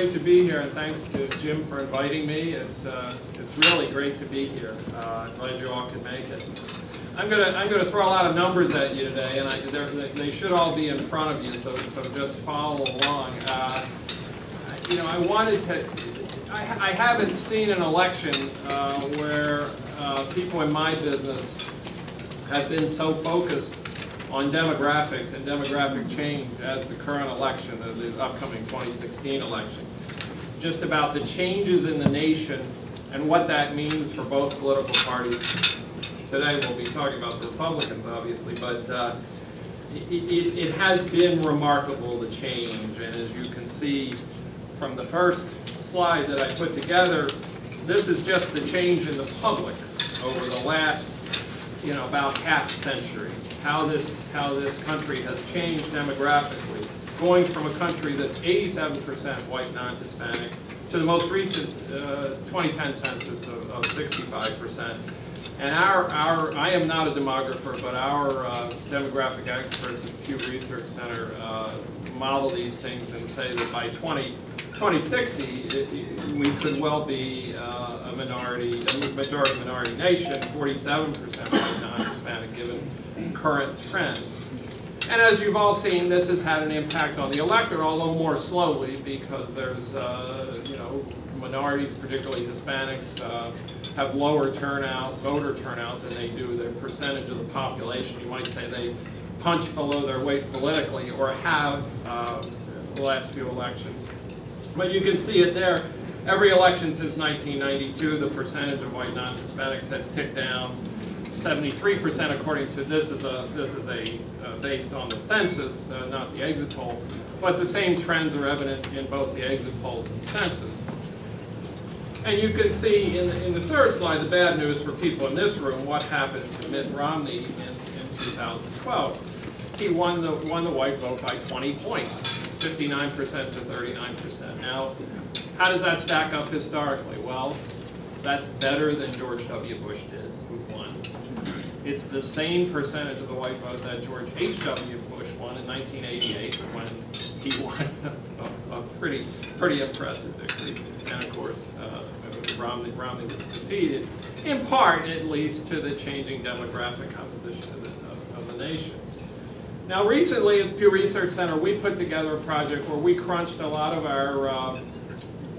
great to be here, and thanks to Jim for inviting me. It's uh, it's really great to be here. Uh, I'm glad you all could make it. I'm gonna I'm gonna throw a lot of numbers at you today, and I, they should all be in front of you, so so just follow along. Uh, you know, I wanted to. I, I haven't seen an election uh, where uh, people in my business have been so focused on demographics and demographic change as the current election, the upcoming 2016 election. Just about the changes in the nation and what that means for both political parties. Today we'll be talking about the Republicans, obviously, but uh, it, it, it has been remarkable, the change, and as you can see from the first slide that I put together, this is just the change in the public over the last, you know, about half century. How this, how this country has changed demographically, going from a country that's 87% white non-Hispanic to the most recent uh, 2010 census of, of 65%. And our, our, I am not a demographer, but our uh, demographic experts at Pew Research Center uh, model these things and say that by 20, 2060, it, it, we could well be uh, a minority, a majority minority nation, 47% white non-Hispanic given current trends. And as you've all seen, this has had an impact on the electorate, although more slowly because there's, uh, you know, minorities, particularly Hispanics, uh, have lower turnout, voter turnout than they do their percentage of the population. You might say they punch below their weight politically or have uh, the last few elections. But you can see it there. Every election since 1992, the percentage of white non-Hispanics has ticked down 73% according to this is a this is a uh, based on the census, uh, not the exit poll, but the same trends are evident in both the exit polls and census. And you can see in the, in the third slide the bad news for people in this room, what happened to Mitt Romney in, in 2012. He won the, won the white vote by 20 points, 59% to 39%. Now, how does that stack up historically? Well, that's better than George W. Bush did. It's the same percentage of the white vote that George H.W. Bush won in 1988 when he won a, a, pretty, pretty impressive victory. And of course, uh, Romney, Romney was defeated, in part at least to the changing demographic composition of the, of, of the nation. Now recently at the Pew Research Center, we put together a project where we crunched a lot of our uh,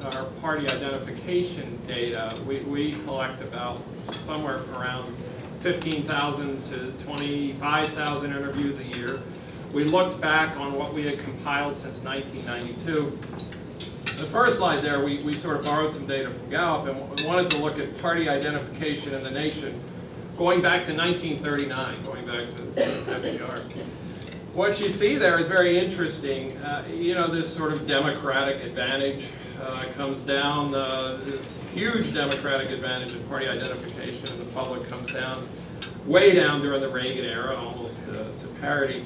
our party identification data. We, we collect about somewhere around 15,000 to 25,000 interviews a year. We looked back on what we had compiled since 1992. The first slide there, we, we sort of borrowed some data from Gallup and we wanted to look at party identification in the nation going back to 1939, going back to FDR. What you see there is very interesting. Uh, you know, this sort of democratic advantage uh, comes down, uh, this huge democratic advantage in party identification, and the public comes down, way down during the Reagan era, almost to, to parity.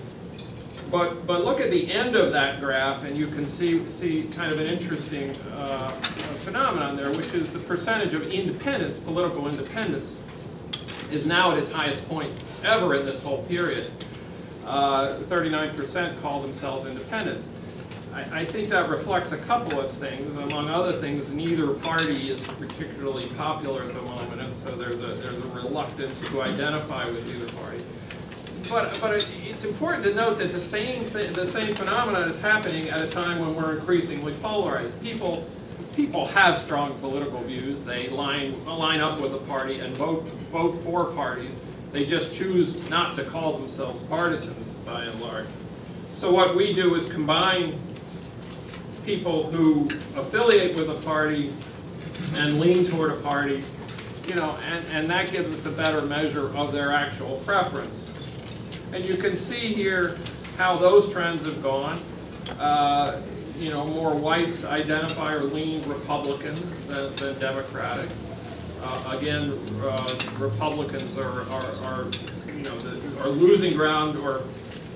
But, but look at the end of that graph, and you can see, see kind of an interesting uh, phenomenon there, which is the percentage of independence, political independence, is now at its highest point ever in this whole period. 39% uh, call themselves independents. I, I, think that reflects a couple of things. Among other things, neither party is particularly popular at the moment, and so there's a, there's a reluctance to identify with either party. But, but it's important to note that the same, the same phenomenon is happening at a time when we're increasingly polarized. People, people have strong political views. They line, line up with a party and vote, vote for parties. They just choose not to call themselves partisans by and large. So what we do is combine people who affiliate with a party and lean toward a party, you know, and, and that gives us a better measure of their actual preference. And you can see here how those trends have gone. Uh, you know, more whites identify or lean Republican than, than Democratic. Uh, again, uh, Republicans are, are, are, you know, the, are losing ground or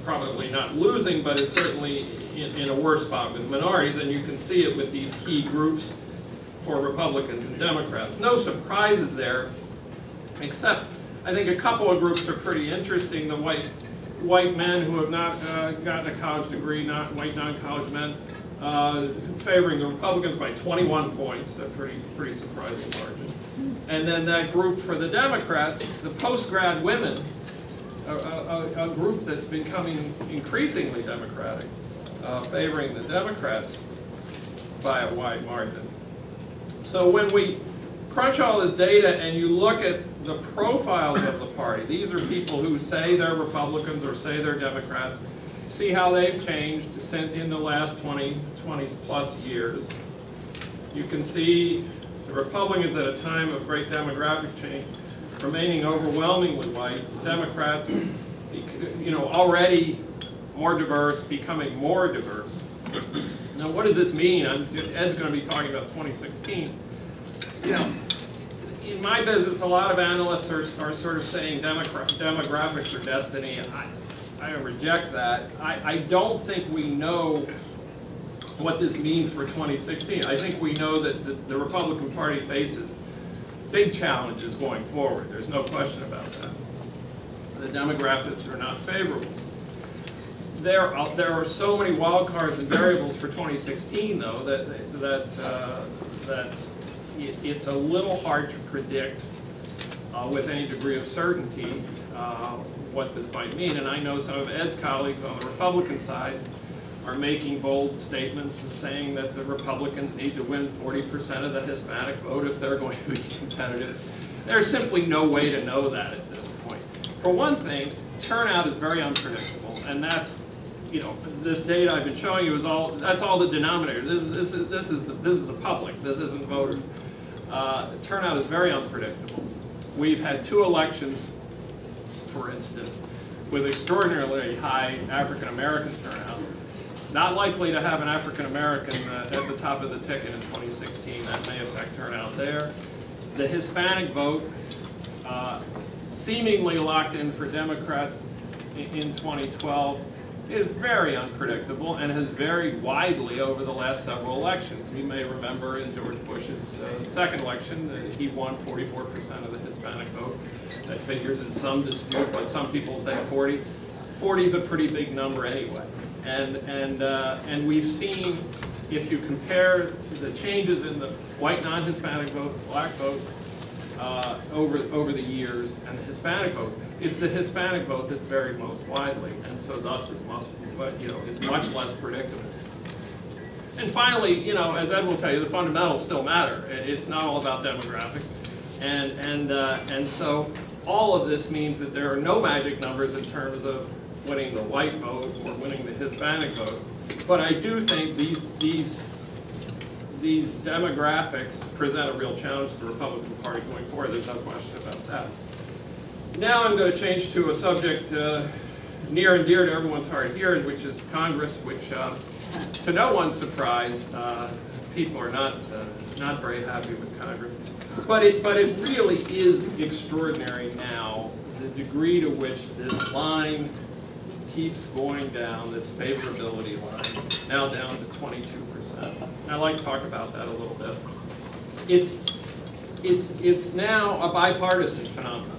probably not losing, but it's certainly in, in a worse spot with minorities, and you can see it with these key groups for Republicans and Democrats. No surprises there, except I think a couple of groups are pretty interesting. The white white men who have not uh, gotten a college degree, not white non-college men, uh, favoring the Republicans by 21 points, a pretty, pretty surprising margin. And then that group for the Democrats, the post-grad women, a, a, a group that's becoming increasingly Democratic, uh, favoring the Democrats by a wide margin. So when we crunch all this data and you look at the profiles of the party, these are people who say they're Republicans or say they're Democrats, see how they've changed in the last 20, 20 plus years. You can see the Republicans at a time of great demographic change remaining overwhelmingly white, Democrats, you know, already more diverse, becoming more diverse. Now, what does this mean? I'm, Ed's going to be talking about 2016. You know, in my business, a lot of analysts are, are sort of saying demographics are destiny. I, I reject that. I, I don't think we know what this means for 2016. I think we know that the, the Republican Party faces big challenges going forward. There's no question about that. The demographics are not favorable. There, are, there are so many wild cards and variables for 2016, though, that that uh, that it, it's a little hard to predict uh, with any degree of certainty uh, what this might mean. And I know some of Ed's colleagues on the Republican side are making bold statements and saying that the Republicans need to win 40% of the Hispanic vote if they're going to be competitive. There's simply no way to know that at this point. For one thing, turnout is very unpredictable, and that's, you know, this data I've been showing you is all, that's all the denominator. This is, this is, this is, the, this is the public, this isn't voters. Uh, turnout is very unpredictable. We've had two elections, for instance, with extraordinarily high African American turnout. Not likely to have an African American uh, at the top of the ticket in 2016. That may affect turnout there. The Hispanic vote, uh, seemingly locked in for Democrats in, in 2012, is very unpredictable and has varied widely over the last several elections. You may remember in George Bush's uh, second election, uh, he won 44% of the Hispanic vote. That figures in some dispute, but some people say 40. 40 is a pretty big number anyway. And, and, uh, and we've seen, if you compare the changes in the white non-Hispanic vote, black vote, uh, over, over the years, and the Hispanic vote, it's the Hispanic vote that's varied most widely, and so thus is, much, you know, is much less predictable. And finally, you know, as Ed will tell you, the fundamentals still matter. It's not all about demographics. And, and, uh, and so all of this means that there are no magic numbers in terms of winning the white vote or winning the Hispanic vote. But I do think these, these, these demographics present a real challenge to the Republican Party going forward. There's no question about that. Now I'm going to change to a subject uh, near and dear to everyone's heart here, which is Congress, which, uh, to no one's surprise, uh, people are not, uh, not very happy with Congress. But it, but it really is extraordinary now, the degree to which this line keeps going down, this favorability line, now down to 22%. I'd like to talk about that a little bit. It's, it's, it's now a bipartisan phenomenon.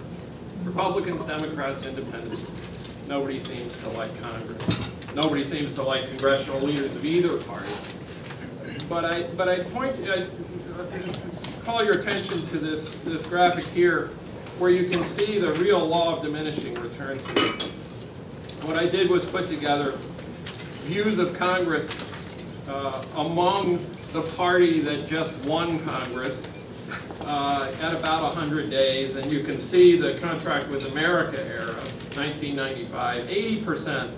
Republicans, Democrats, Independents, nobody seems to like Congress. Nobody seems to like congressional leaders of either party. But I, but I point, I call your attention to this, this graphic here, where you can see the real law of diminishing returns here. What I did was put together views of Congress uh, among the party that just won Congress uh, at about 100 days, and you can see the contract with America era, 1995, 80%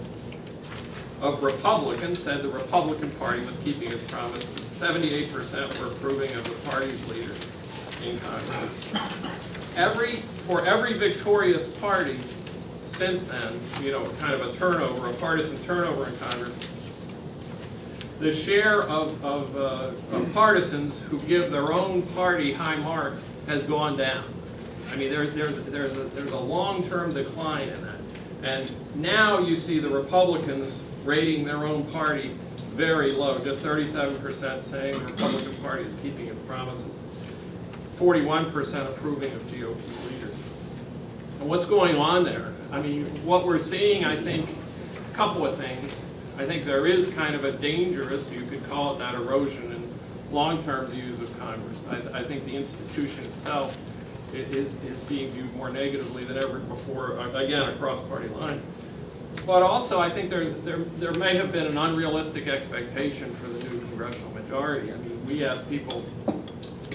of Republicans said the Republican Party was keeping its promises. 78% were approving of the party's leader in Congress. Every, for every victorious party since then, you know, kind of a turnover, a partisan turnover in Congress, the share of, of, uh, of, partisans who give their own party high marks has gone down. I mean, there, there's, there's a, there's a long-term decline in that. And now you see the Republicans rating their own party very low, just 37% saying the Republican Party is keeping its promises, 41% approving of GOP leaders. And what's going on there? I mean, what we're seeing, I think, a couple of things. I think there is kind of a dangerous, you could call it that erosion in long-term views of Congress. I, I think the institution itself is, is being viewed more negatively than ever before, uh, again, across party lines. But also, I think there's, there, there may have been an unrealistic expectation for the new congressional majority. I mean, we ask people,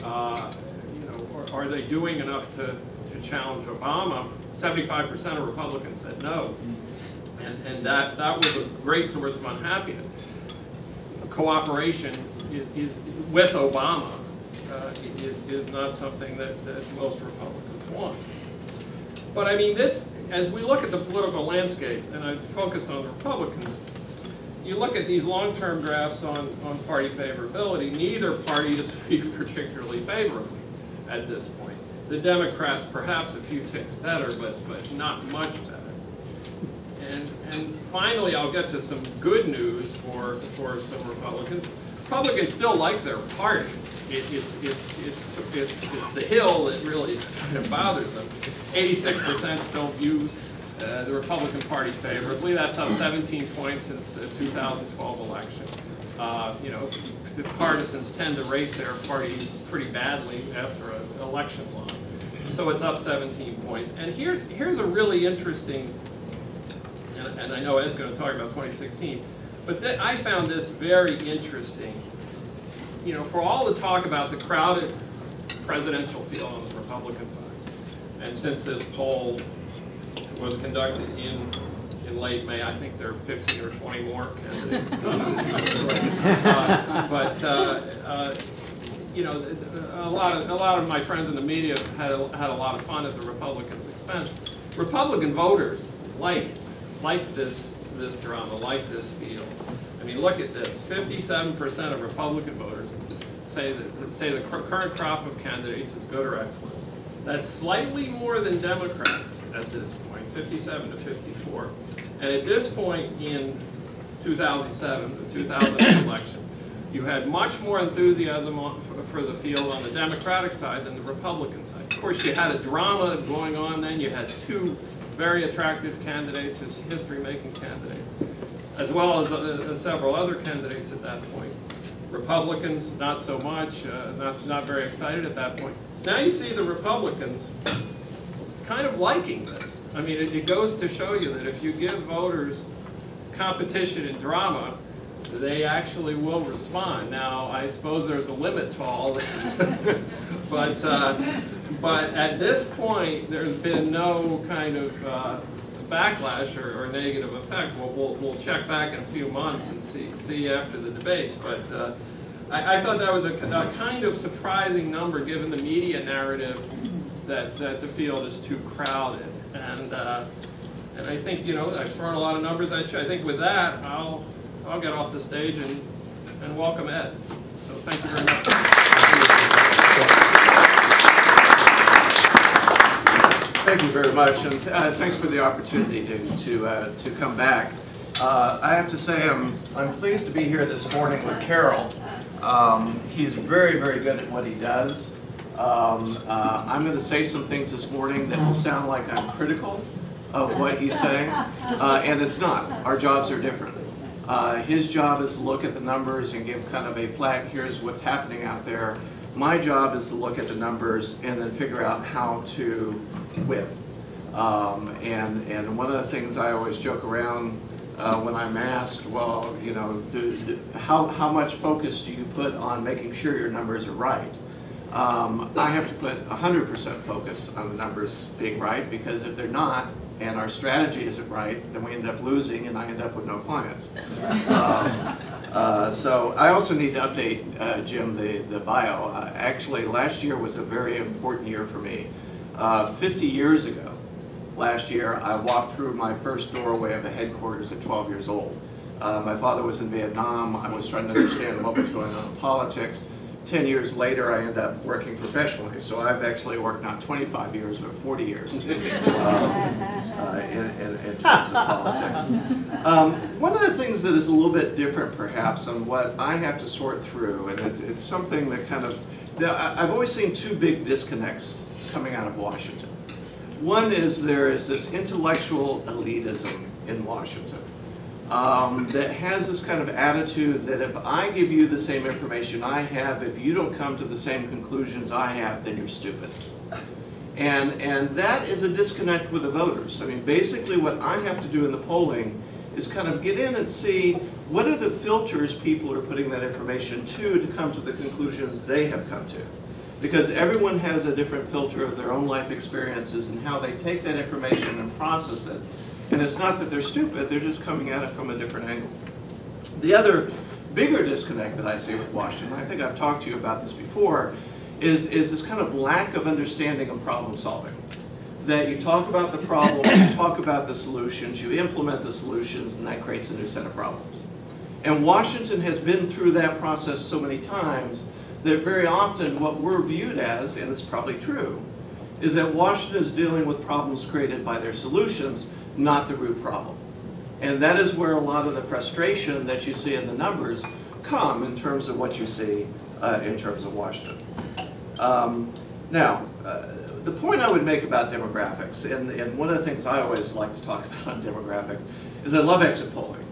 uh, you know, are, are they doing enough to, to challenge Obama? Seventy-five percent of Republicans said no. And, and that, that was a great source of unhappiness. Cooperation is, is with Obama uh, is, is not something that, that most Republicans want. But I mean, this, as we look at the political landscape, and I focused on the Republicans, you look at these long-term graphs on, on party favorability, neither party is particularly favorably at this point. The Democrats perhaps a few ticks better, but, but not much better. And, and finally, I'll get to some good news for, for some Republicans. Republicans still like their party. It, it's, it's, it's, it's, it's the hill that really bothers them. 86% still view uh, the Republican Party favorably. That's up 17 points since the 2012 election. Uh, you know, the partisans tend to rate their party pretty badly after an election loss. So it's up 17 points. And here's, here's a really interesting and, and I know Ed's going to talk about 2016, but I found this very interesting. You know, for all the talk about the crowded presidential field on the Republican side, and since this poll was conducted in in late May, I think there are 15 or 20 more candidates. uh, but uh, uh, you know, a lot of a lot of my friends in the media had a, had a lot of fun at the Republicans' expense. Republican voters like like this this drama, like this field. I mean, look at this: 57% of Republican voters say that say the current crop of candidates is good or excellent. That's slightly more than Democrats at this point, 57 to 54. And at this point in 2007, the 2008 election, you had much more enthusiasm for the field on the Democratic side than the Republican side. Of course, you had a drama going on then. You had two very attractive candidates, history-making candidates, as well as uh, several other candidates at that point. Republicans, not so much, uh, not, not very excited at that point. Now you see the Republicans kind of liking this. I mean, it, it goes to show you that if you give voters competition and drama, they actually will respond. Now, I suppose there's a limit to all this, but uh, but at this point, there's been no kind of uh, backlash or, or, negative effect. We'll, we'll, we'll, check back in a few months and see see after the debates. But uh, I, I, thought that was a, a, kind of surprising number given the media narrative that that the field is too crowded. And uh, and I think you know I've thrown a lot of numbers at you. I think with that, I'll I'll get off the stage and, and welcome Ed. So thank you very much. Thank you very much, and uh, thanks for the opportunity to to, uh, to come back. Uh, I have to say I'm I'm pleased to be here this morning with Carroll. Um, he's very very good at what he does. Um, uh, I'm going to say some things this morning that will sound like I'm critical of what he's saying, uh, and it's not. Our jobs are different. Uh, his job is to look at the numbers and give kind of a flat, here's what's happening out there. My job is to look at the numbers and then figure out how to win. Um, and, and one of the things I always joke around uh, when I'm asked, well, you know, do, do, how, how much focus do you put on making sure your numbers are right? Um, I have to put 100% focus on the numbers being right because if they're not, and our strategy isn't right, then we end up losing and I end up with no clients. Um, uh, so I also need to update, uh, Jim, the, the bio. Uh, actually, last year was a very important year for me. Uh, 50 years ago, last year, I walked through my first doorway of a headquarters at 12 years old. Uh, my father was in Vietnam. I was trying to understand what was going on in politics. 10 years later, I end up working professionally. So I've actually worked not 25 years, but 40 years um, uh, in, in, in, terms of politics. Um, one of the things that is a little bit different, perhaps, on what I have to sort through, and it's, it's something that kind of, I've always seen two big disconnects coming out of Washington. One is there is this intellectual elitism in Washington. Um, that has this kind of attitude that if I give you the same information I have, if you don't come to the same conclusions I have, then you're stupid. And, and that is a disconnect with the voters. I mean, basically what I have to do in the polling is kind of get in and see what are the filters people are putting that information to to come to the conclusions they have come to. Because everyone has a different filter of their own life experiences and how they take that information and process it. And it's not that they're stupid, they're just coming at it from a different angle. The other bigger disconnect that I see with Washington, I think I've talked to you about this before, is, is this kind of lack of understanding of problem solving. That you talk about the problem, you talk about the solutions, you implement the solutions, and that creates a new set of problems. And Washington has been through that process so many times that very often what we're viewed as, and it's probably true, is that Washington is dealing with problems created by their solutions, not the root problem. And that is where a lot of the frustration that you see in the numbers come in terms of what you see uh, in terms of Washington. Um, now, uh, the point I would make about demographics, and, and one of the things I always like to talk about on demographics, is I love exit polling.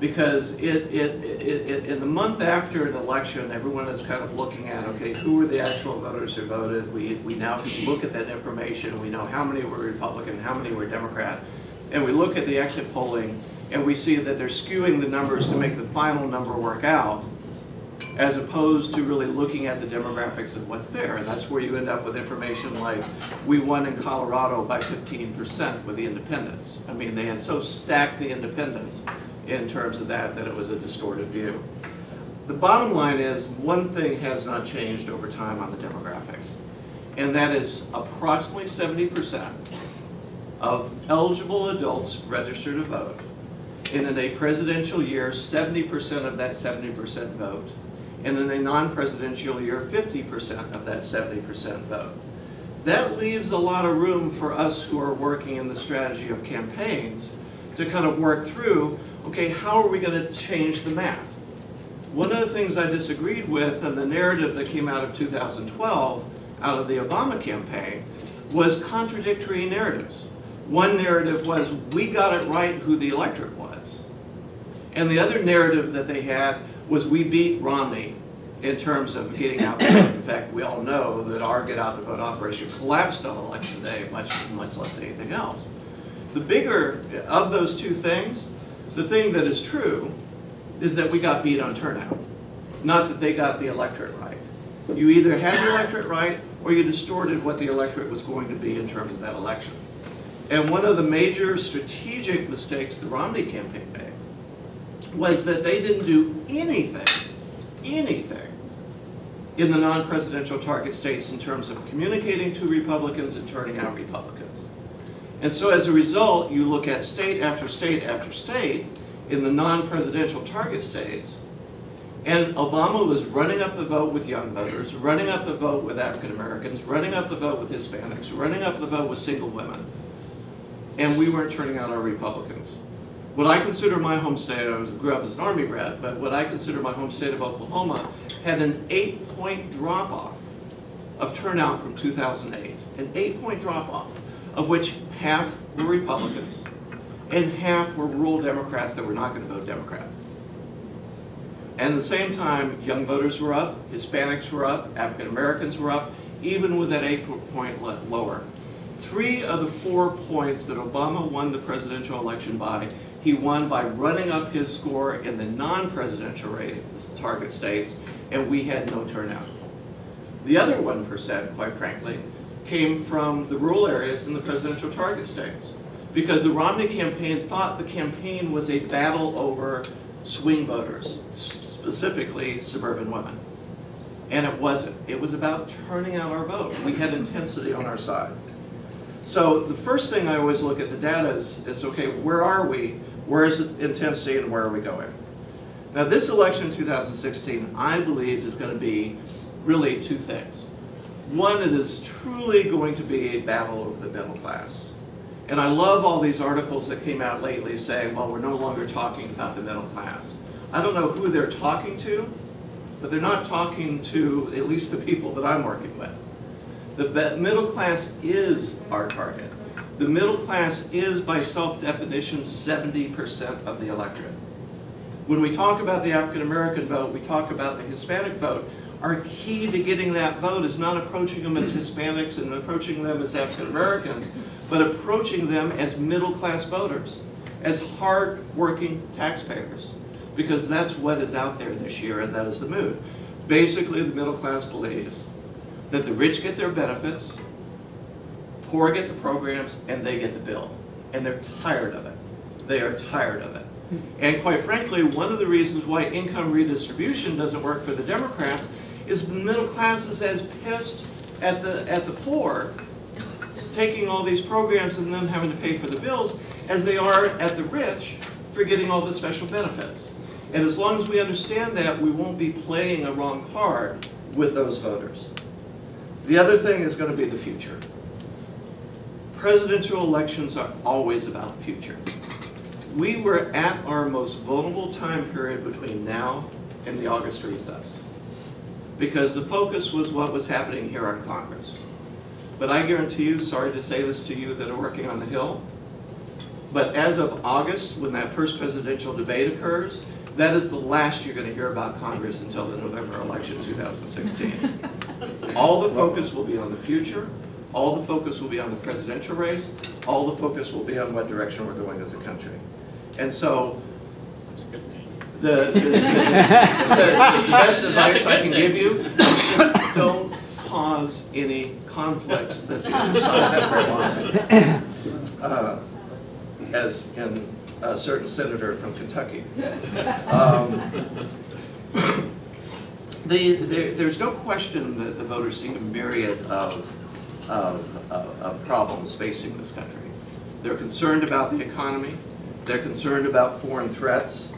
Because it, it, it, it, in the month after an election, everyone is kind of looking at, okay, who were the actual voters who voted? We, we now can look at that information. We know how many were Republican, how many were Democrat. And we look at the exit polling, and we see that they're skewing the numbers to make the final number work out as opposed to really looking at the demographics of what's there. And that's where you end up with information like, we won in Colorado by 15% with the independents. I mean, they had so stacked the independents in terms of that that it was a distorted view. The bottom line is, one thing has not changed over time on the demographics, and that is approximately 70% of eligible adults registered to vote. And in a presidential year, 70% of that 70% vote and in a non-presidential year, 50% of that 70% vote. That leaves a lot of room for us who are working in the strategy of campaigns to kind of work through, okay, how are we going to change the math? One of the things I disagreed with in the narrative that came out of 2012, out of the Obama campaign, was contradictory narratives. One narrative was, we got it right who the electorate was. And the other narrative that they had was we beat Romney in terms of getting out the vote. In fact, we all know that our get out the vote operation collapsed on election day, much, much less anything else. The bigger of those two things, the thing that is true is that we got beat on turnout, not that they got the electorate right. You either had the electorate right or you distorted what the electorate was going to be in terms of that election. And one of the major strategic mistakes the Romney campaign made was that they didn't do anything, anything, in the non-presidential target states in terms of communicating to Republicans and turning out Republicans. And so as a result, you look at state after state after state in the non-presidential target states, and Obama was running up the vote with young voters, running up the vote with African Americans, running up the vote with Hispanics, running up the vote with single women. And we weren't turning out our Republicans what I consider my home state, I was, grew up as an Army brat, but what I consider my home state of Oklahoma had an eight-point drop-off of turnout from 2008. An eight-point drop-off, of which half were Republicans and half were rural Democrats that were not going to vote Democrat. And at the same time, young voters were up, Hispanics were up, African Americans were up, even with that eight-point lower. Three of the four points that Obama won the presidential election by he won by running up his score in the non-presidential race, target states, and we had no turnout. The other 1%, quite frankly, came from the rural areas in the presidential target states. Because the Romney campaign thought the campaign was a battle over swing voters, specifically suburban women. And it wasn't. It was about turning out our vote. We had intensity on our side. So the first thing I always look at the data is, is okay, where are we where is the intensity and where are we going? Now this election in 2016, I believe, is going to be really two things. One, it is truly going to be a battle over the middle class. And I love all these articles that came out lately saying, well, we're no longer talking about the middle class. I don't know who they're talking to, but they're not talking to at least the people that I'm working with. The middle class is our target. The middle class is, by self-definition, 70% of the electorate. When we talk about the African American vote, we talk about the Hispanic vote. Our key to getting that vote is not approaching them as Hispanics and approaching them as African Americans, but approaching them as middle class voters, as hard-working taxpayers, because that's what is out there this year and that is the mood. Basically, the middle class believes that the rich get their benefits, poor get the programs, and they get the bill. And they're tired of it. They are tired of it. And quite frankly, one of the reasons why income redistribution doesn't work for the Democrats is the middle class is as pissed at the, at the poor taking all these programs and them having to pay for the bills as they are at the rich for getting all the special benefits. And as long as we understand that, we won't be playing a wrong card with those voters. The other thing is going to be the future. Presidential elections are always about the future. We were at our most vulnerable time period between now and the August recess because the focus was what was happening here on Congress. But I guarantee you, sorry to say this to you that are working on the Hill, but as of August, when that first presidential debate occurs, that is the last you're going to hear about Congress until the November election 2016. All the focus will be on the future. All the focus will be on the presidential race. All the focus will be on what direction we're going as a country. And so the, the, the, the, the best advice I can give you is just don't cause any conflicts that the other side never wanted. Uh, as in a certain senator from Kentucky. Um, the, there, there's no question that the voters see a myriad of, of, of, of problems facing this country. They're concerned about the economy. They're concerned about foreign threats.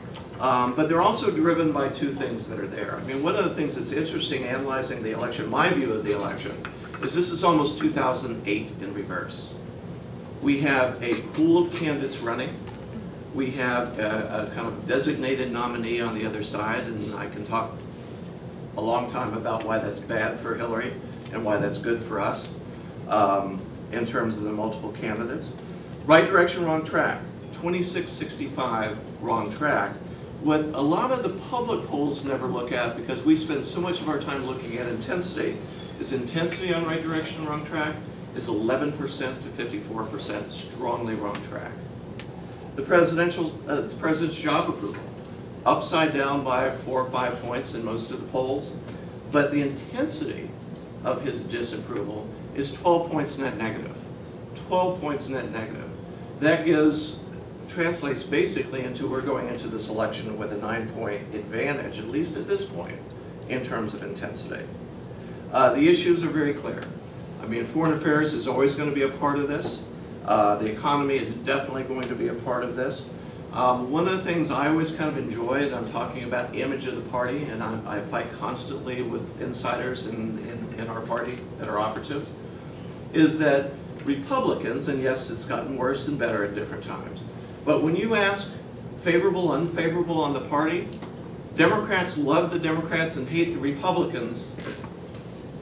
Um, but they're also driven by two things that are there. I mean, one of the things that's interesting analyzing the election, my view of the election, is this is almost 2008 in reverse. We have a pool of candidates running. We have a, a kind of designated nominee on the other side, and I can talk a long time about why that's bad for Hillary and why that's good for us um, in terms of the multiple candidates. Right direction, wrong track. 2665, wrong track. What a lot of the public polls never look at, because we spend so much of our time looking at intensity, is intensity on right direction, wrong track is 11% to 54% strongly wrong track. The presidential, uh, the president's job approval, upside down by four or five points in most of the polls, but the intensity of his disapproval is 12 points net negative. 12 points net negative. That gives, translates basically into we're going into this election with a nine point advantage, at least at this point, in terms of intensity. Uh, the issues are very clear. I mean, foreign affairs is always going to be a part of this. Uh, the economy is definitely going to be a part of this. Um, one of the things I always kind of enjoy, and I'm talking about image of the party, and I, I fight constantly with insiders in, in, in our party that are operatives, is that Republicans, and yes, it's gotten worse and better at different times, but when you ask favorable, unfavorable on the party, Democrats love the Democrats and hate the Republicans.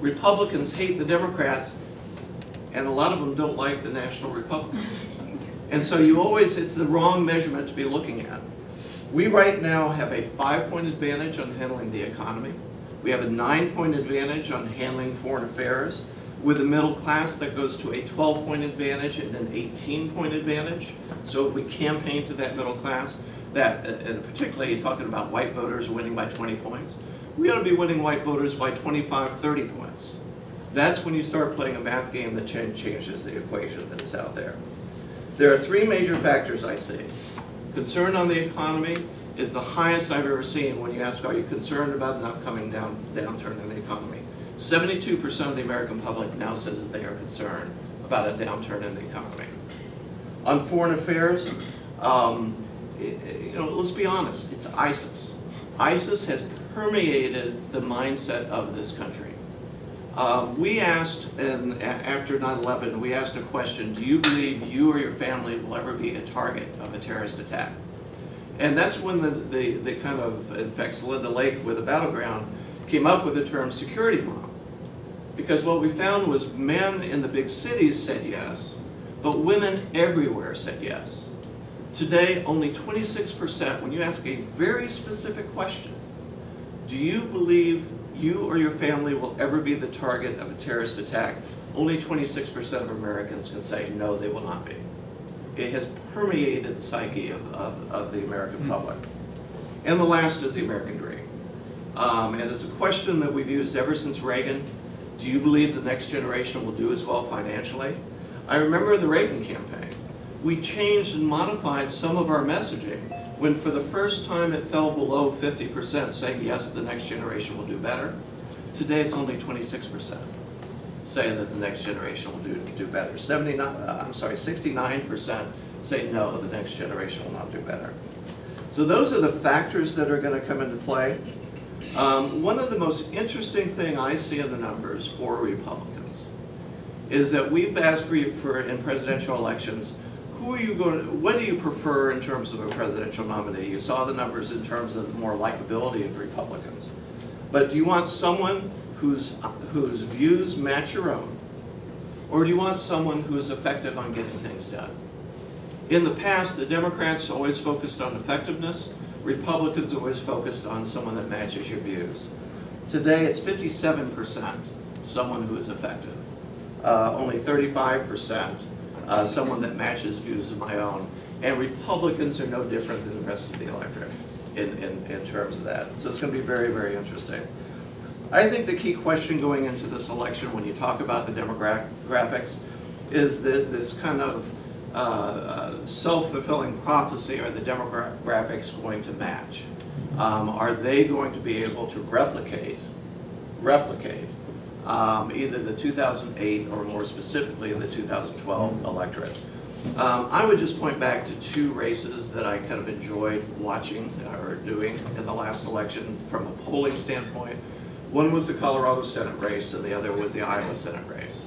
Republicans hate the Democrats, and a lot of them don't like the National Republicans. And so you always, it's the wrong measurement to be looking at. We right now have a five-point advantage on handling the economy. We have a nine-point advantage on handling foreign affairs. With a middle class, that goes to a 12-point advantage and an 18-point advantage. So if we campaign to that middle class, that, uh, and particularly talking about white voters winning by 20 points, we ought to be winning white voters by 25, 30 points. That's when you start playing a math game that changes the equation that is out there. There are three major factors I see. Concern on the economy is the highest I've ever seen when you ask, are you concerned about an upcoming down, downturn in the economy? 72% of the American public now says that they are concerned about a downturn in the economy. On foreign affairs, um, you know, let's be honest, it's ISIS. ISIS has permeated the mindset of this country. Uh, we asked, and after 9-11, we asked a question, do you believe you or your family will ever be a target of a terrorist attack? And that's when the, the, the kind of, in fact, Celinda Lake with the Battleground came up with the term security mom. Because what we found was men in the big cities said yes, but women everywhere said yes. Today, only 26%, when you ask a very specific question, do you believe you or your family will ever be the target of a terrorist attack? Only 26% of Americans can say, no, they will not be. It has permeated the psyche of, of, of the American public. And the last is the American dream. Um, and it's a question that we've used ever since Reagan. Do you believe the next generation will do as well financially? I remember the Reagan campaign. We changed and modified some of our messaging when for the first time it fell below 50% saying, yes, the next generation will do better. Today it's only 26% saying that the next generation will do, do better. 79, uh, I'm sorry, 69% say no, the next generation will not do better. So those are the factors that are going to come into play. Um, one of the most interesting thing I see in the numbers for Republicans is that we've asked for, for in presidential elections, who are you going to, what do you prefer in terms of a presidential nominee? You saw the numbers in terms of more likability of Republicans. But do you want someone whose, whose views match your own? Or do you want someone who is effective on getting things done? In the past, the Democrats always focused on effectiveness. Republicans always focused on someone that matches your views. Today, it's 57% someone who is effective. Uh, only 35% uh, someone that matches views of my own. And Republicans are no different than the rest of the electorate in, in, in terms of that. So it's going to be very, very interesting. I think the key question going into this election when you talk about the demographics is that this kind of uh, uh, self-fulfilling prophecy are the demographics going to match? Um, are they going to be able to replicate, replicate um, either the 2008 or more specifically the 2012 electorate? Um, I would just point back to two races that I kind of enjoyed watching or doing in the last election from a polling standpoint. One was the Colorado Senate race and the other was the Iowa Senate race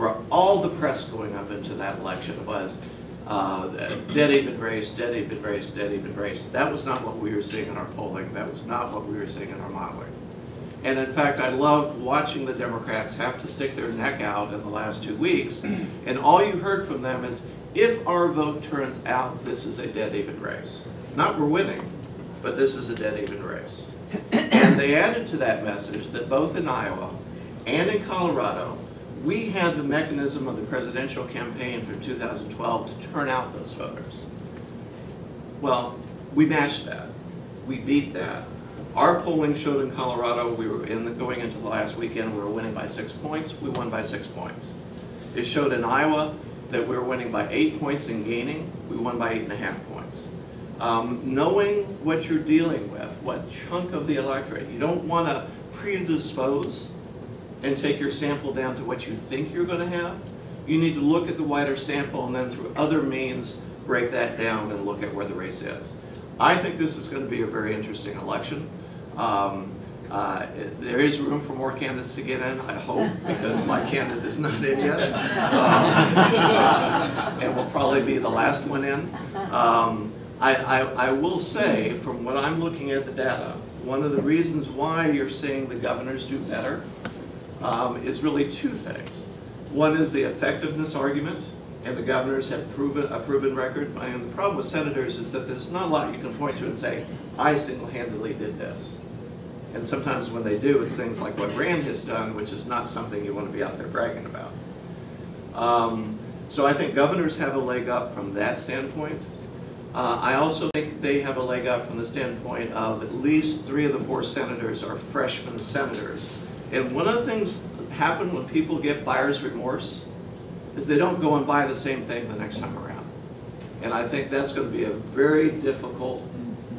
where all the press going up into that election was uh, dead even race, dead even race, dead even race. That was not what we were seeing in our polling. That was not what we were seeing in our modeling. And in fact, I loved watching the Democrats have to stick their neck out in the last two weeks. And all you heard from them is, if our vote turns out, this is a dead even race. Not we're winning, but this is a dead even race. And they added to that message that both in Iowa and in Colorado, we had the mechanism of the presidential campaign from 2012 to turn out those voters. Well, we matched that. We beat that. Our polling showed in Colorado, we were in the, going into the last weekend, we were winning by six points. We won by six points. It showed in Iowa that we were winning by eight points and gaining. We won by eight and a half points. Um, knowing what you're dealing with, what chunk of the electorate, you don't want to predispose and take your sample down to what you think you're going to have. You need to look at the wider sample and then through other means break that down and look at where the race is. I think this is going to be a very interesting election. Um, uh, there is room for more candidates to get in, I hope, because my candidate is not in yet. Um, and will probably be the last one in. Um, I, I, I will say, from what I'm looking at the data, one of the reasons why you're seeing the governors do better um, is really two things. One is the effectiveness argument, and the governors have proven a proven record. And the problem with senators is that there's not a lot you can point to and say, I single-handedly did this. And sometimes when they do, it's things like what Rand has done, which is not something you want to be out there bragging about. Um, so I think governors have a leg up from that standpoint. Uh, I also think they have a leg up from the standpoint of at least three of the four senators are freshman senators and one of the things that happen when people get buyer's remorse is they don't go and buy the same thing the next time around. And I think that's going to be a very difficult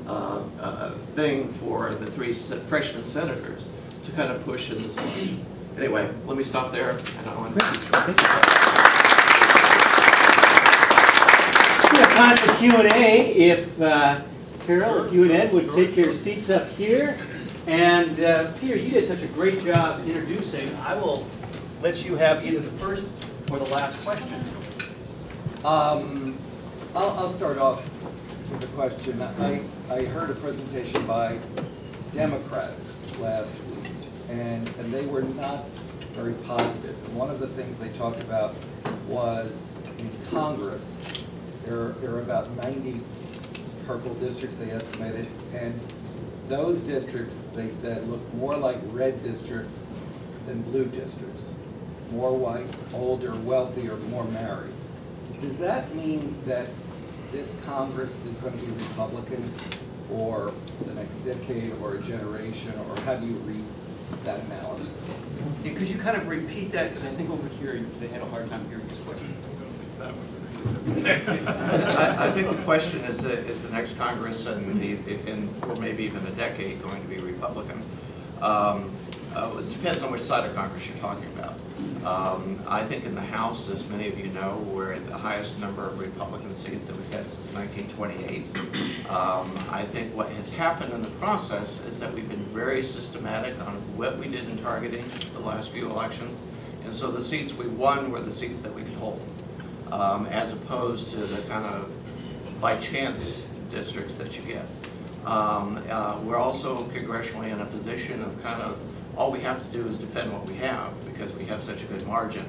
uh, uh, thing for the three freshman senators to kind of push in this election. Anyway, let me stop there. And I want to We have time for Q&A. If uh, Carroll, if you and Ed would take your seats up here. And uh, Peter, you did such a great job introducing. I will let you have either the first or the last question. Um, I'll, I'll start off with a question. I, I heard a presentation by Democrats last week, and, and they were not very positive. And one of the things they talked about was in Congress, there there are about 90 purple districts, they estimated, and those districts, they said, look more like red districts than blue districts. More white, older, wealthier, more married. Does that mean that this Congress is going to be Republican for the next decade or a generation, or how do you read that analysis? Yeah, Could you kind of repeat that, because I think over here, they had a hard time hearing this question. I, I think the question is, the- is the next Congress and the, in, or maybe even a decade, going to be Republican? Um, uh, It depends on which side of Congress you're talking about. Um, I think in the House, as many of you know, we're at the highest number of Republican seats that we've had since 1928. Um, I think what has happened in the process is that we've been very systematic on what we did in targeting the last few elections. And so the seats we won were the seats that we could hold um, as opposed to the kind of by chance districts that you get. Um, uh, We're also congressionally in a position of kind of, all we have to do is defend what we have because we have such a good margin,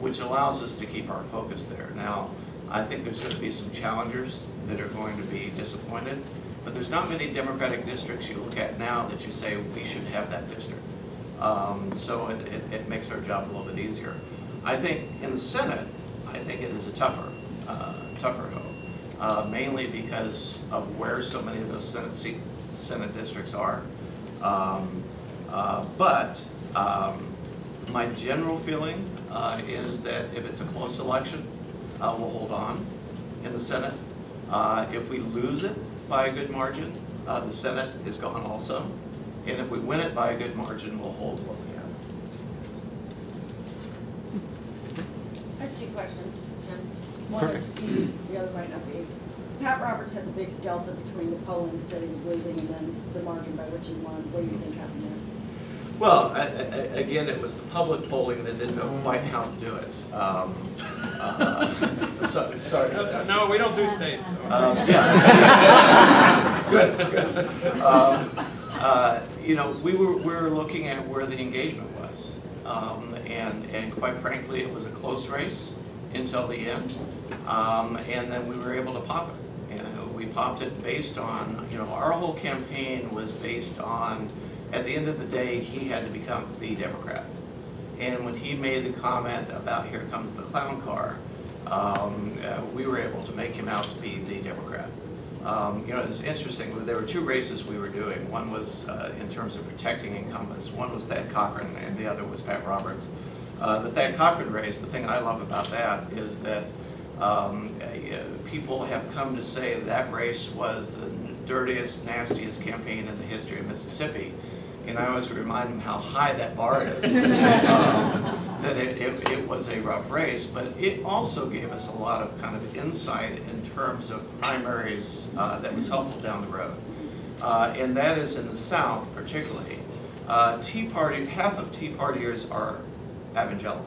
which allows us to keep our focus there. Now, I think there's going to be some challengers that are going to be disappointed, but there's not many Democratic districts you look at now that you say, we should have that district. Um, So it, it- it makes our job a little bit easier. I think in the Senate, I think it is a tougher, uh, tougher go, uh, mainly because of where so many of those Senate seat, Senate districts are. Um, uh, But um, my general feeling uh, is that if it's a close election, uh, we'll hold on in the Senate. Uh, If we lose it by a good margin, uh, the Senate is gone also. And if we win it by a good margin, we'll hold what we have. I have two questions, Jim. One is easy, the other might not be. Pat Roberts had the biggest delta between the polling that said he was losing and then the margin by which he won. What do you think happened there? Well, a- a- again, it was the public polling that didn't know quite how to do it. Um, uh, so- Sorry. That's- No, we don't do states. so- Um, Yeah. Good, good. Um, uh, You know, we were, we were looking at where the engagement was. Um, And, and quite frankly, it was a close race until the end. Um, And then we were able to pop it. And we popped it based on, you know, our whole campaign was based on, at the end of the day, he had to become the Democrat. And when he made the comment about here comes the clown car, um, uh, we were able to make him out to be the Democrat. Um, You know, it's interesting, there were two races we were doing. One was uh, in terms of protecting incumbents, one was Thad Cochran and the other was Pat Roberts. Uh, The Thad Cochran race, the thing I love about that is that um, uh, people have come to say that race was the dirtiest, nastiest campaign in the history of Mississippi. And I always remind them how high that bar is. Um, That it, it, it was a rough race, but it also gave us a lot of kind of insight in terms of primaries uh, that was helpful down the road. Uh, And that is in the South particularly. Uh, Tea Party, half of Tea Partiers are evangelical.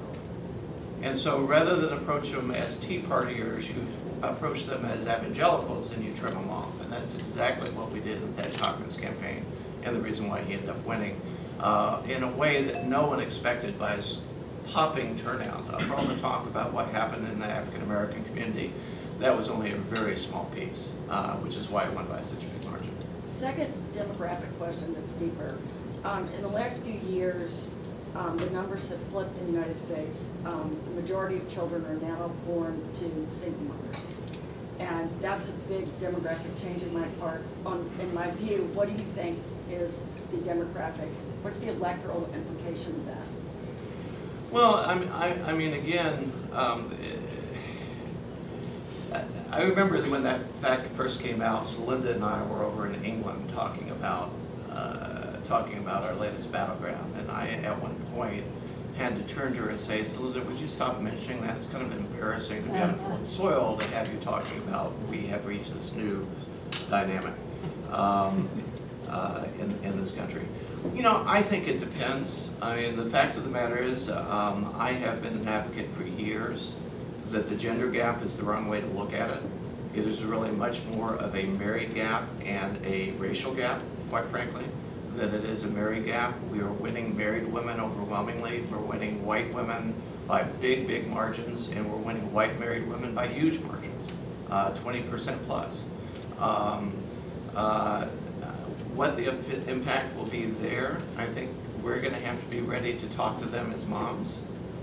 And so rather than approach them as Tea Partiers, you approach them as evangelicals and you trim them off. And that's exactly what we did in Thad Cochran's campaign and the reason why he ended up winning uh, in a way that no one expected by his popping turnout. Uh, For all the talk about what happened in the African-American community, that was only a very small piece, uh, which is why it won by such a big margin. Second demographic question that's deeper. Um, in the last few years, um, the numbers have flipped in the United States. Um, the majority of children are now born to single mothers. And that's a big demographic change in my part, on, in my view. What do you think is the demographic, what's the electoral implication of that? Well, I mean, I, I mean, again, um, I remember when that fact first came out, Linda and I were over in England talking about, uh, talking about our latest battleground, and I, at one point, had to turn to her and say, so Linda, would you stop mentioning that? It's kind of embarrassing to be on foreign soil to have you talking about, we have reached this new dynamic. Um, uh, in, in this country. You know, I think it depends. I mean, the fact of the matter is, um, I have been an advocate for years that the gender gap is the wrong way to look at it. It is really much more of a married gap and a racial gap, quite frankly, than it is a married gap. We are winning married women overwhelmingly. We're winning white women by big, big margins, and we're winning white married women by huge margins, uh, twenty percent plus. Um, uh, What the impact will be there, I think we're gonna have to be ready to talk to them as moms,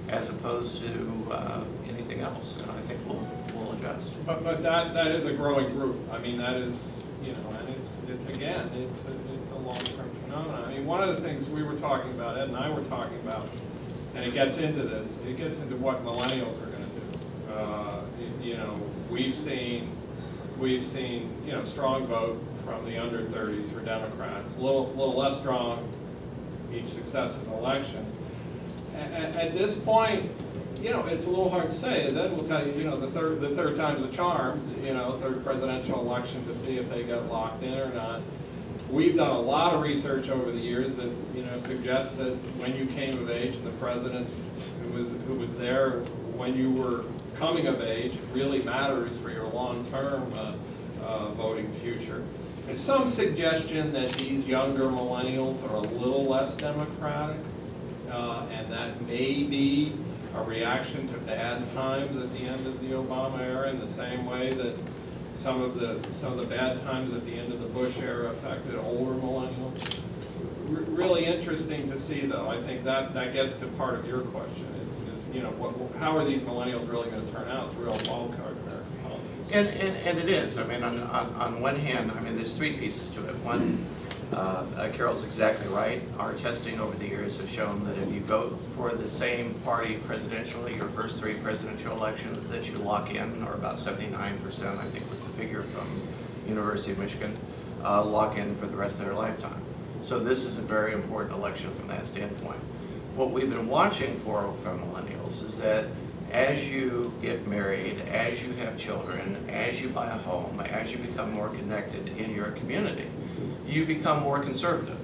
as opposed to uh, anything else, and I think we'll, we'll adjust. But, but that, that is a growing group. I mean, that is, you know, and it's, it's again, it's, a- it's a long-term phenomenon. I mean, one of the things we were talking about, Ed and I were talking about, and it gets into this, it gets into what millennials are gonna do. Uh, You know, we've seen, we've seen, you know, strong vote from the under thirties for Democrats, a little, little less strong each successive election. At, at this point, you know, it's a little hard to say, Ed will tell you, you know, the third, the third time's a charm, you know, third presidential election to see if they get locked in or not. We've done a lot of research over the years that, you know, suggests that when you came of age and the president who was, who was there when you were coming of age really matters for your long-term, uh, uh, voting future. There's some suggestion that these younger millennials are a little less democratic, uh, and that may be a reaction to bad times at the end of the Obama era in the same way that some of the, some of the bad times at the end of the Bush era affected older millennials. R- Really interesting to see, though. I think that, that gets to part of your question, is, is, you know, what, how are these millennials really gonna turn out? It's a real wild card. And, and, and it is, I mean, on, on, on one hand, I mean, there's three pieces to it. One, uh, uh, Carroll's exactly right. Our testing over the years have shown that if you vote for the same party presidentially, your first three presidential elections, that you lock in, or about seventy-nine percent, I think was the figure from University of Michigan, uh, lock in for the rest of their lifetime. So this is a very important election from that standpoint. What we've been watching for from millennials is that as you get married, as you have children, as you buy a home, as you become more connected in your community, you become more conservative.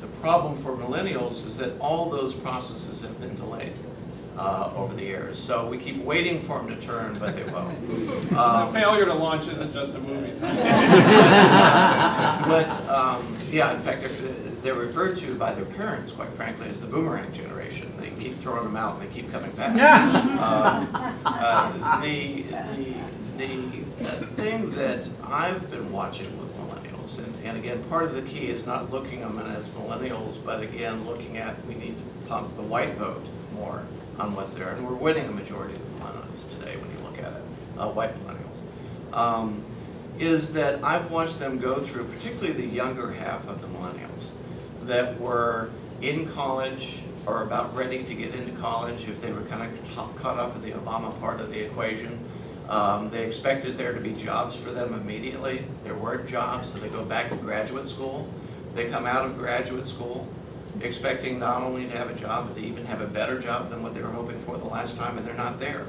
The problem for millennials is that all those processes have been delayed uh, over the years. So we keep waiting for them to turn, but they won't. The Um, failure to launch isn't just a movie. But, um, yeah, in fact, they're, referred to by their parents, quite frankly, as the boomerang generation. They keep throwing them out and they keep coming back. Um, uh, The, the, the thing that I've been watching with millennials, and, and again, part of the key is not looking at them as millennials, but again, looking at, we need to pump the white vote more on what's there. And we're winning a majority of the millennials today when you look at it, uh, white millennials. Um, is that I've watched them go through, particularly the younger half of the millennials, that were in college or about ready to get into college if they were kind of caught up in the Obama part of the equation. Um, they expected there to be jobs for them immediately. There weren't jobs, so they go back to graduate school. They come out of graduate school expecting not only to have a job, but to even have a better job than what they were hoping for the last time, and they're not there.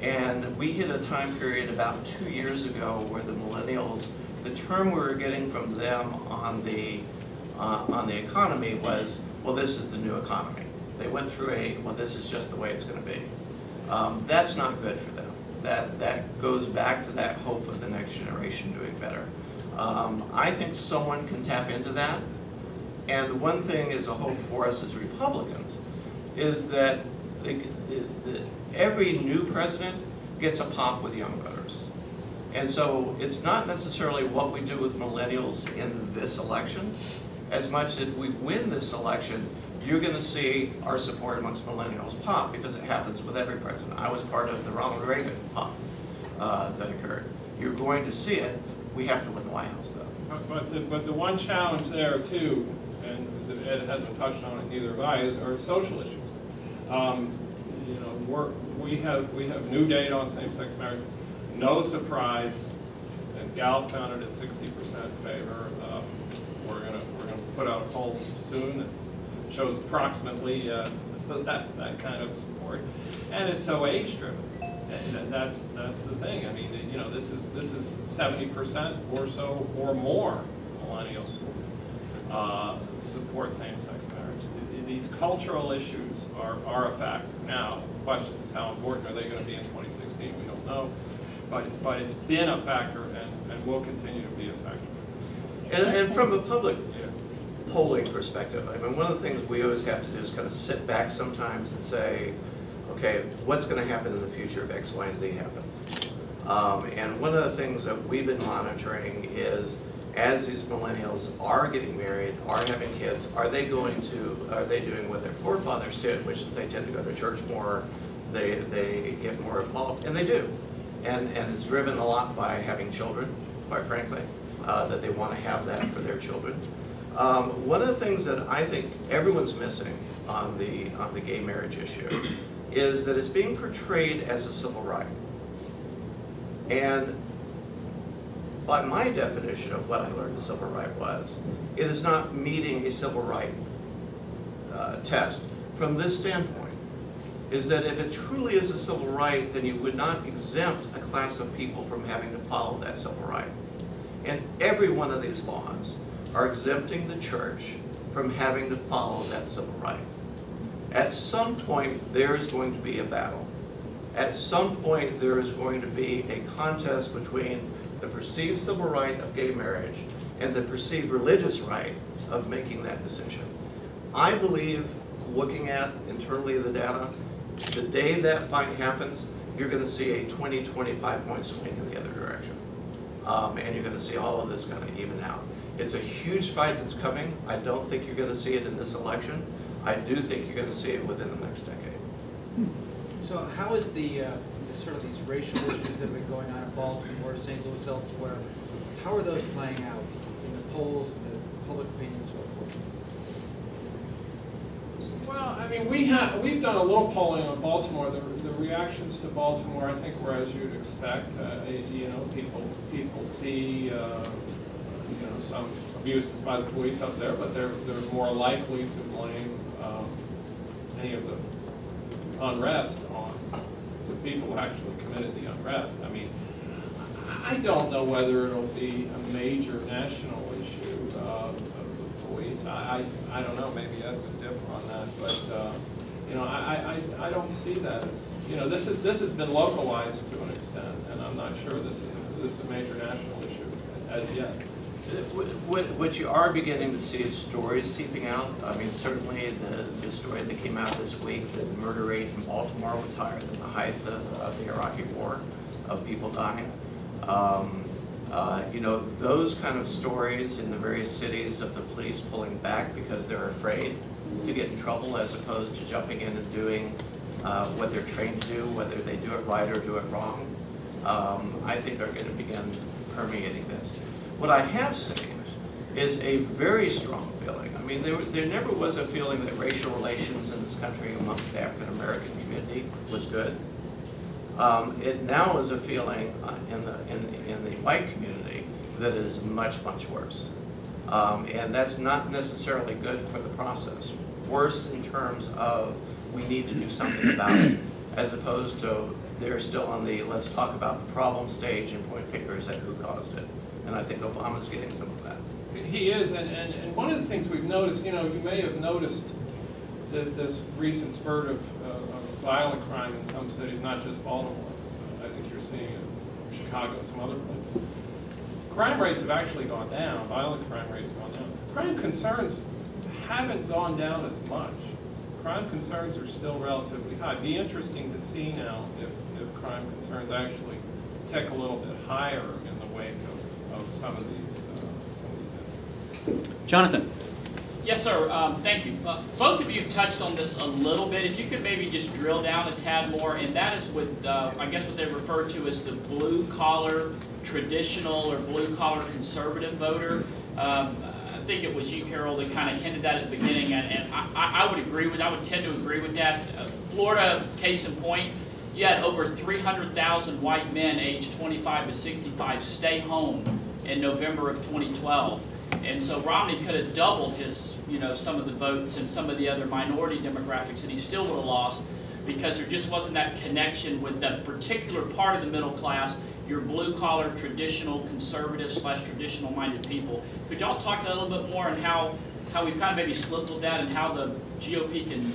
And we hit a time period about two years ago where the millennials, the term we were getting from them on the, uh, on the economy was, well, this is the new economy. They went through a, well, this is just the way it's gonna be. Um, that's not good for them. That, that goes back to that hope of the next generation doing better. Um, I think someone can tap into that. And the one thing is a hope for us as Republicans is that the, the, the, every new president gets a pop with young voters. And so it's not necessarily what we do with millennials in this election, as much as we win this election, you're gonna see our support amongst millennials pop, because it happens with every president. I was part of the Ronald Reagan pop uh, that occurred. You're going to see it. We have to win the White House, though. But- But the, but the one challenge there too, and Ed hasn't touched on it, neither have I, is, are social issues. Um, You know, we have, we have new data on same-sex marriage, no surprise, and Gallup found it at sixty percent favor. Um, We're gonna, we're gonna put out a poll soon that shows approximately uh, that, that kind of support. And it's so age-driven, and that's, that's the thing, I mean, you know, this is, this is seventy percent or so, or more millennials uh, support same-sex marriage. These cultural issues are, are a factor. Now, the question is how important are they gonna be in twenty sixteen, we don't know. But, but it's been a factor and, and will continue to be a factor. And, and from a public. Polling perspective, I mean, one of the things we always have to do is kind of sit back sometimes and say, okay, what's gonna happen in the future if X, Y, and Z happens? Um, and one of the things that we've been monitoring is, as these millennials are getting married, are having kids, are they going to, are they doing what their forefathers did, which is they tend to go to church more, they, they get more involved, and they do. And, and it's driven a lot by having children, quite frankly, uh, that they want to have that for their children. Um, one of the things that I think everyone's missing on the, on the gay marriage issue is that it's being portrayed as a civil right. And by my definition of what I learned a civil right was, it is not meeting a civil right uh, test from this standpoint, is that if it truly is a civil right, then you would not exempt a class of people from having to follow that civil right. And every one of these laws are exempting the church from having to follow that civil right. At some point, there is going to be a battle. At some point, there is going to be a contest between the perceived civil right of gay marriage and the perceived religious right of making that decision. I believe, looking at internally the data, the day that fight happens, you're going to see a 20, 25 point swing in the other direction. Um, and you're going to see all of this kind of even out. It's a huge fight that's coming. I don't think you're going to see it in this election. I do think you're going to see it within the next decade. So how is the, uh, the sort of these racial issues that have been going on in Baltimore, St. Louis, elsewhere, how are those playing out in the polls, in the public opinion, so forth? Well, I mean, we have, we've done a little polling on Baltimore. The, the reactions to Baltimore, I think, were as you'd expect. Uh, you know, people, people see, uh, you know, some abuses by the police up there, but they're, they're more likely to blame, um, any of the unrest on the people who actually committed the unrest. I mean, I I don't know whether it'll be a major national issue uh, of the police. I, I, I don't know, maybe Ed would differ on that, but, uh, you know, I, I, I don't see that as, you know, this is, this has been localized to an extent, and I'm not sure this is, a- this is a major national issue as yet. What, you are beginning to see is stories seeping out. I mean, certainly the, the story that came out this week, that the murder rate in Baltimore was higher than the height of, of the Iraqi war, of people dying. Um, uh, you know, those kind of stories in the various cities of the police pulling back because they're afraid to get in trouble as opposed to jumping in and doing uh, what they're trained to do, whether they do it right or do it wrong, um, I think are going to begin permeating this. What I have seen is a very strong feeling. I mean, there, there never was a feeling that racial relations in this country amongst the African American community was good. Um, it now is a feeling uh, in the, in the, in the white community that is much, much worse. Um, and that's not necessarily good for the process. Worse in terms of we need to do something about it, as opposed to they're still on the let's talk about the problem stage and point fingers at who caused it. And I think Obama's getting some of that. He is, and, and, and one of the things we've noticed, you know, you may have noticed th this recent spurt of, uh, of violent crime in some cities, not just Baltimore. Uh, I think you're seeing it in Chicago, some other places. Crime rates have actually gone down, violent crime rates have gone down. Crime concerns haven't gone down as much. Crime concerns are still relatively high. It'd be interesting to see now if, if crime concerns actually tick a little bit higher in the wake of, of some of these, uh, some of these incidents. Jonathan? Yes, sir. Um, Thank you. Uh, Both of you touched on this a little bit. If you could maybe just drill down a tad more, and that is with, uh, I guess what they refer to as the blue collar traditional or blue collar conservative voter. Um, I think it was you, Carroll, that kind of hinted that at the beginning, and and I- I I would agree with, I would tend to agree with that. Uh, Florida, case in point, you had over 300,000 white men aged 25 to 65 stay home in November of 2012. And so Romney could have doubled his, you know, some of the votes and some of the other minority demographics, and he still would have lost because there just wasn't that connection with that particular part of the middle class, your blue collar, traditional, conservative slash traditional minded people. Could y'all talk a little bit more on how, how we've kind of maybe slipped with that and how the GOP can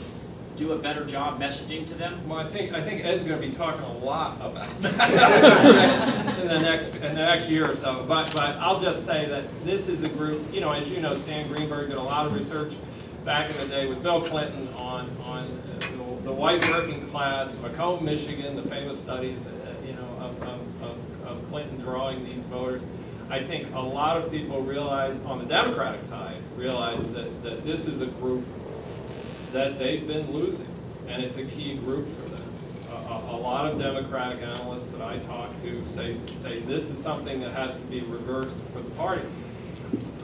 do a better job messaging to them? Well, I think, I think Ed's gonna be talking a lot about that in the next, in the next year or so. But, but I'll just say that this is a group, you know, as you know, Stan Greenberg did a lot of research back in the day with Bill Clinton on, on the the white working class, Macomb, Michigan, the famous studies, uh, you know, of, of, of- of Clinton drawing these voters. I think a lot of people realize, on the Democratic side, realize that, that this is a group that they've been losing, and it's a key group for them. A, a, lot of Democratic analysts that I talk to say, say this is something that has to be reversed for the party.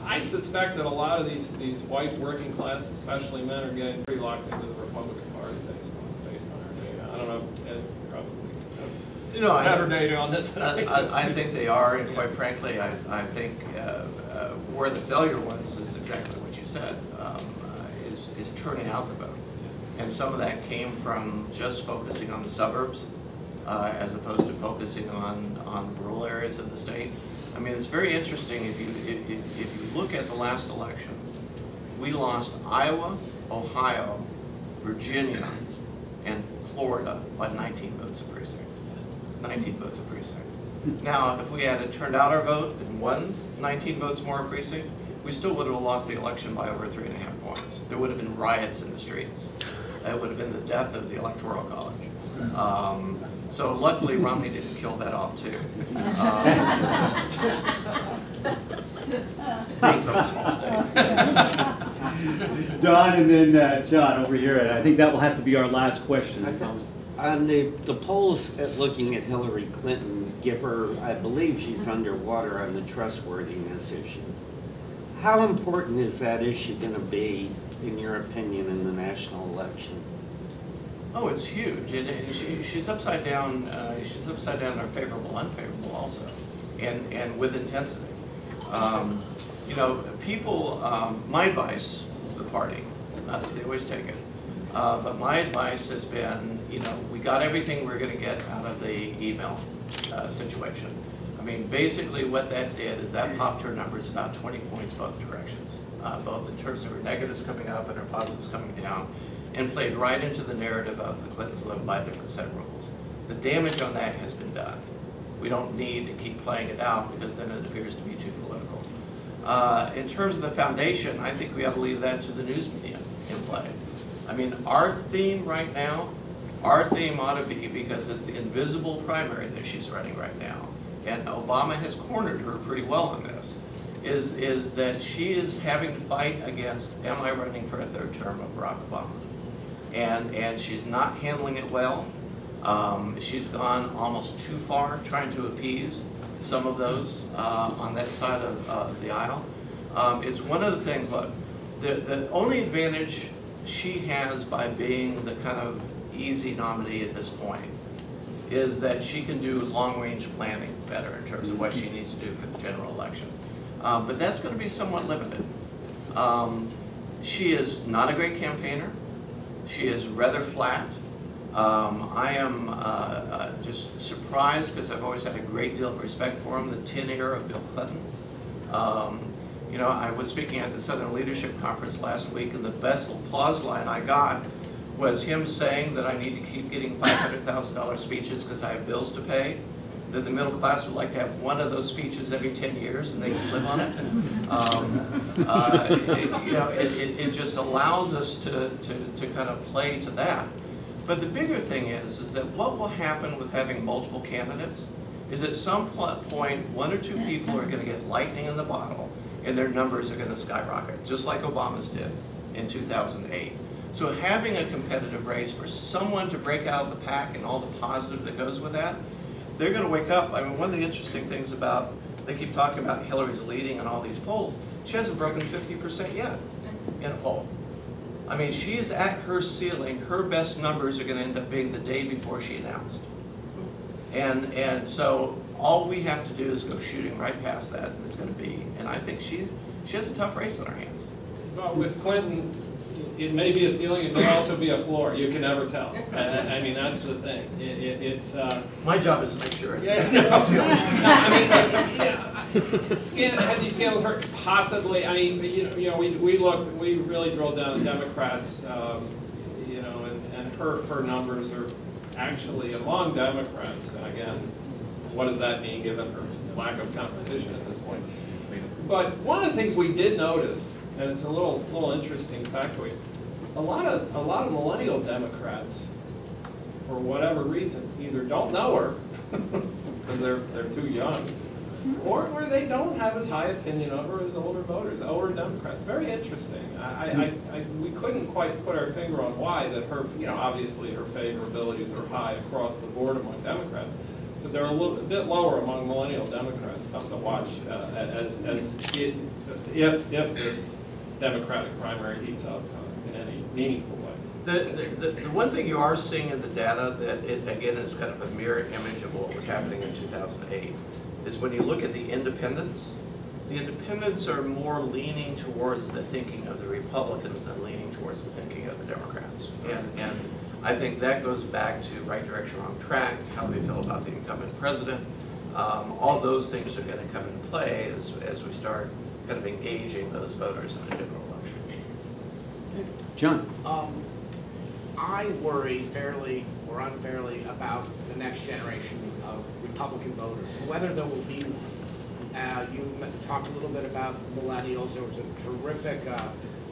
I suspect that a lot of these, these white working class, especially men, are getting pretty locked into the Republican Party based on, based on our data. I don't know, Ed, probably You know, have better I, data on this than I I. I- think they are, and quite frankly, I, I think uh, uh, where the failure was is exactly what you said, um, uh, is, turning out the vote. And some of that came from just focusing on the suburbs, uh, as opposed to focusing on, on rural areas of the state. I mean, it's very interesting, if you, if, if- you look at the last election, we lost Iowa, Ohio, Virginia, and Florida by 19 votes a precinct. 19 votes a precinct. Now, if we had turned out our vote and won 19 votes more a precinct, we still would have lost the election by over three and a half points. There would have been riots in the streets. It would have been the death of the Electoral College. Um, So luckily Romney didn't kill that off too. Um, Being from a small state. Don and then uh, John over here, and I think that will have to be our last question. I On the, the polls at looking at Hillary Clinton give her, I believe she's underwater on the trustworthiness issue. How important is that issue gonna be, in your opinion, in the national election? Oh, it's huge. And, and she, she's upside down, uh, she's upside down or favorable, unfavorable also, and, and with intensity. Um, you know, people, um, my advice to the party, not that they always take it, uh, but my advice has been, you know, we got everything we're gonna get out of the email, uh, situation. I mean, basically what that did is that popped her numbers about twenty points both directions, uh, both in terms of her negatives coming up and her positives coming down, and played right into the narrative of the Clintons live by a different set of rules. The damage on that has been done. We don't need to keep playing it out because then it appears to be too political. Uh, in terms of the foundation, I think we ought to leave that to the news media in play. I mean, our theme right now, our theme ought to be, because it's the invisible primary that she's running right now, and Obama has cornered her pretty well on this, is, is that she is having to fight against, am I running for a third term of Barack Obama? And, and she's not handling it well. Um, she's gone almost too far trying to appease some of those uh, on that side of uh, the aisle. Um, it's one of the things, look, the, the only advantage she has by being the kind of easy nominee at this point is that she can do long-range planning better in terms of what she needs to do for the general election. Um, but that's going to be somewhat limited. Um, she is not a great campaigner. She is rather flat. Um, I am uh, uh, just surprised because I've always had a great deal of respect for him, the tin of Bill Clinton. Um, you know, I was speaking at the Southern Leadership Conference last week, and the best applause line I got was him saying that I need to keep getting $500,000 speeches because I have bills to pay, that the middle class would like to have one of those speeches every 10 years and they can live on it. Um, uh, it- You know, it, it it just allows us to, to, to kind of play to that. But the bigger thing is, is that what will happen with having multiple candidates is at some point, one or two people are gonna get lightning in the bottle and their numbers are gonna skyrocket, just like Obama's did in 2008. So having a competitive race for someone to break out of the pack and all the positive that goes with that, they're gonna wake up. I mean, one of the interesting things about, they keep talking about Hillary's leading in all these polls, she hasn't broken 50% yet in a poll. I mean, she is at her ceiling, her best numbers are gonna end up being the day before she announced. And, and so, all we have to do is go shooting right past that, and it's gonna be, and I think she, she has a tough race on her hands. But with Clinton, it may be a ceiling, it may also be a floor, you can never tell. I, I mean, that's the thing, it, it, it's, uh, My job is to make sure it's, Yeah. it's a ceiling. No, I mean, yeah, I- scan, had these scandals hurt, possibly, I mean, you know, you know, we, we looked, we really drilled down on Democrats, um, you know, and, and her, her numbers are actually among Democrats, and again, what does that mean, given her lack of competition at this point? But one of the things we did notice, and it's a little, little interesting factoid, a lot of, a lot of millennial Democrats, for whatever reason, either don't know her, because they're, they're too young, or, or they don't have as high opinion of her as older voters, older Democrats. Very interesting. I, I, I, we couldn't quite put our finger on why, that her, you know, obviously her favorabilities are high across the board among Democrats, but they're a little bit lower among millennial Democrats, something to watch, uh, as, as it, if, if this Democratic primary heats up uh, in any meaningful way. The, the, the one thing you are seeing in the data that it, again, is kind of a mirror image of what was happening in 2008, is when you look at the independents, the independents are more leaning towards the thinking of the Republicans than leaning towards the thinking of the Democrats. And, and I think that goes back to right direction, wrong track, how they feel about the incumbent president. Um, all those things are gonna come into play as, as we start kind of engaging those voters in a general election. John? Um, I worry fairly or unfairly about the next generation of Republican voters, whether there will be one. Uh, you talked a little bit about millennials. There was a terrific uh,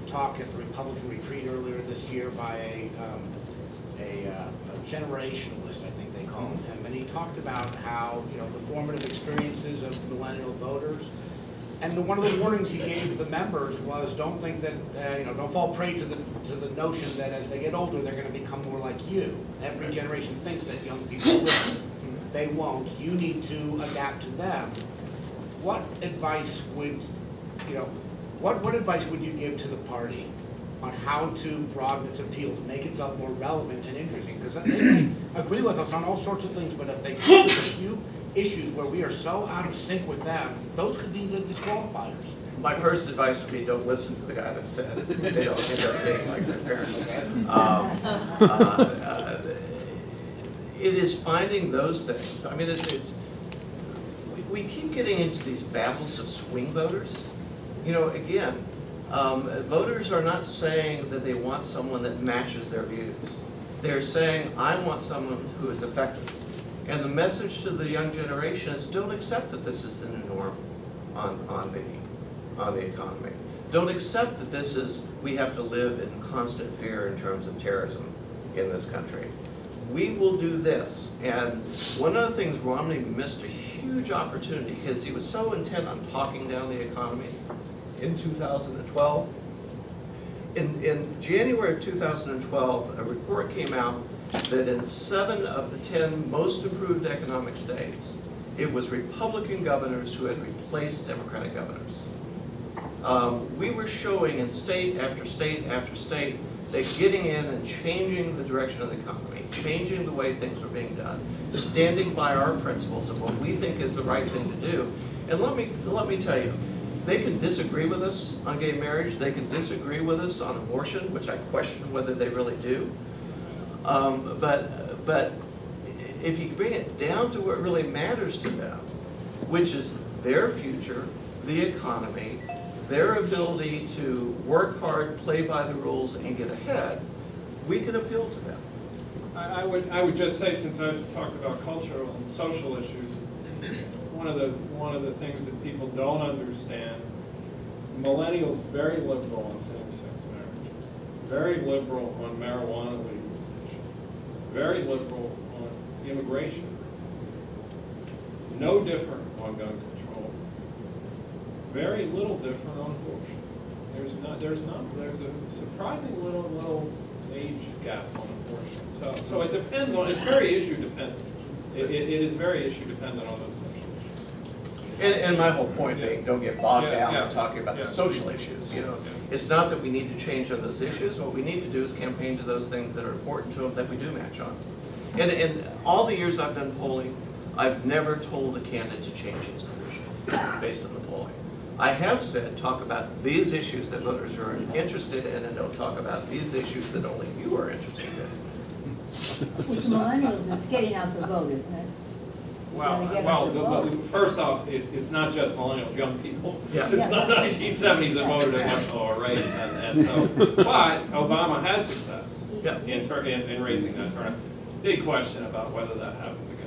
talk at the Republican retreat earlier this year by a, um, a, uh, a generationalist, I think they call him, and he talked about how you know the formative experiences of millennial voters. And one of the warnings he gave the members was, don't think that, uh, you know, don't fall prey to the, to the notion that as they get older, they're gonna become more like you. Every generation thinks that young people will. They won't. You need to adapt to them. What advice would, you know, what, what advice would you give to the party on how to broaden its appeal, to make itself more relevant and interesting? Because they agree with us on all sorts of things, but if they few issues where we are so out of sync with them, those could be the disqualifiers. My first advice would be don't listen to the guy that said it. they don't end up being like their parents. Um, uh, It is finding those things. I mean, it's, it's, we- we keep getting into these battles of swing voters. You know, again, um, voters are not saying that they want someone that matches their views. They're saying, I want someone who is effective. And the message to the young generation is don't accept that this is the new norm on, on the, on the economy. Don't accept that this is, we have to live in constant fear in terms of terrorism in this country. We will do this. And one of the things Romney missed a huge opportunity because he was so intent on talking down the economy in 2012. In, in January of 2012, a report came out that in seven of the 10 most improved economic states, it was Republican governors who had replaced Democratic governors. Um, we were showing in state after state after state that getting in and changing the direction of the economy, changing the way things were being done, standing by our principles of what we think is the right thing to do. And let me, let me tell you, they can disagree with us on gay marriage, they can disagree with us on abortion, which I question whether they really do. Um, but, but if you bring it down to what really matters to them, which is their future, the economy, their ability to work hard, play by the rules, and get ahead, we can appeal to them. I I would, I would just say, since I've talked about cultural and social issues, one of the, one of the things that people don't understand, millennials very liberal on same-sex marriage, very liberal on marijuana legalization, very liberal on immigration, no different on gun control, very little different on abortion. There's not, there's not, there's a surprising little, little age gap on abortion. So, so it depends on, it's very issue dependent. It, it it is very issue dependent on those issues. And, and my whole point being, don't get bogged Yeah, down yeah, in talking about yeah. the social issues, you know? It's not that we need to change on those issues, what we need to do is campaign to those things that are important to them that we do match on. And, in all the years I've done polling, I've never told a candidate to change his position based on the polling. I have said, talk about these issues that voters are interested in, and don't talk about these issues that only you are interested in. With millennials, it's getting out the vote, isn't it? Well, gotta well, them to the- vote. the- first off, it's, it's not just millennials, young people. Yeah. It's not the nineteen seventies that voted at much lower rates, and, and so, but Obama had success Yeah. in tur, in, in raising that turnout. Big question about whether that happens again.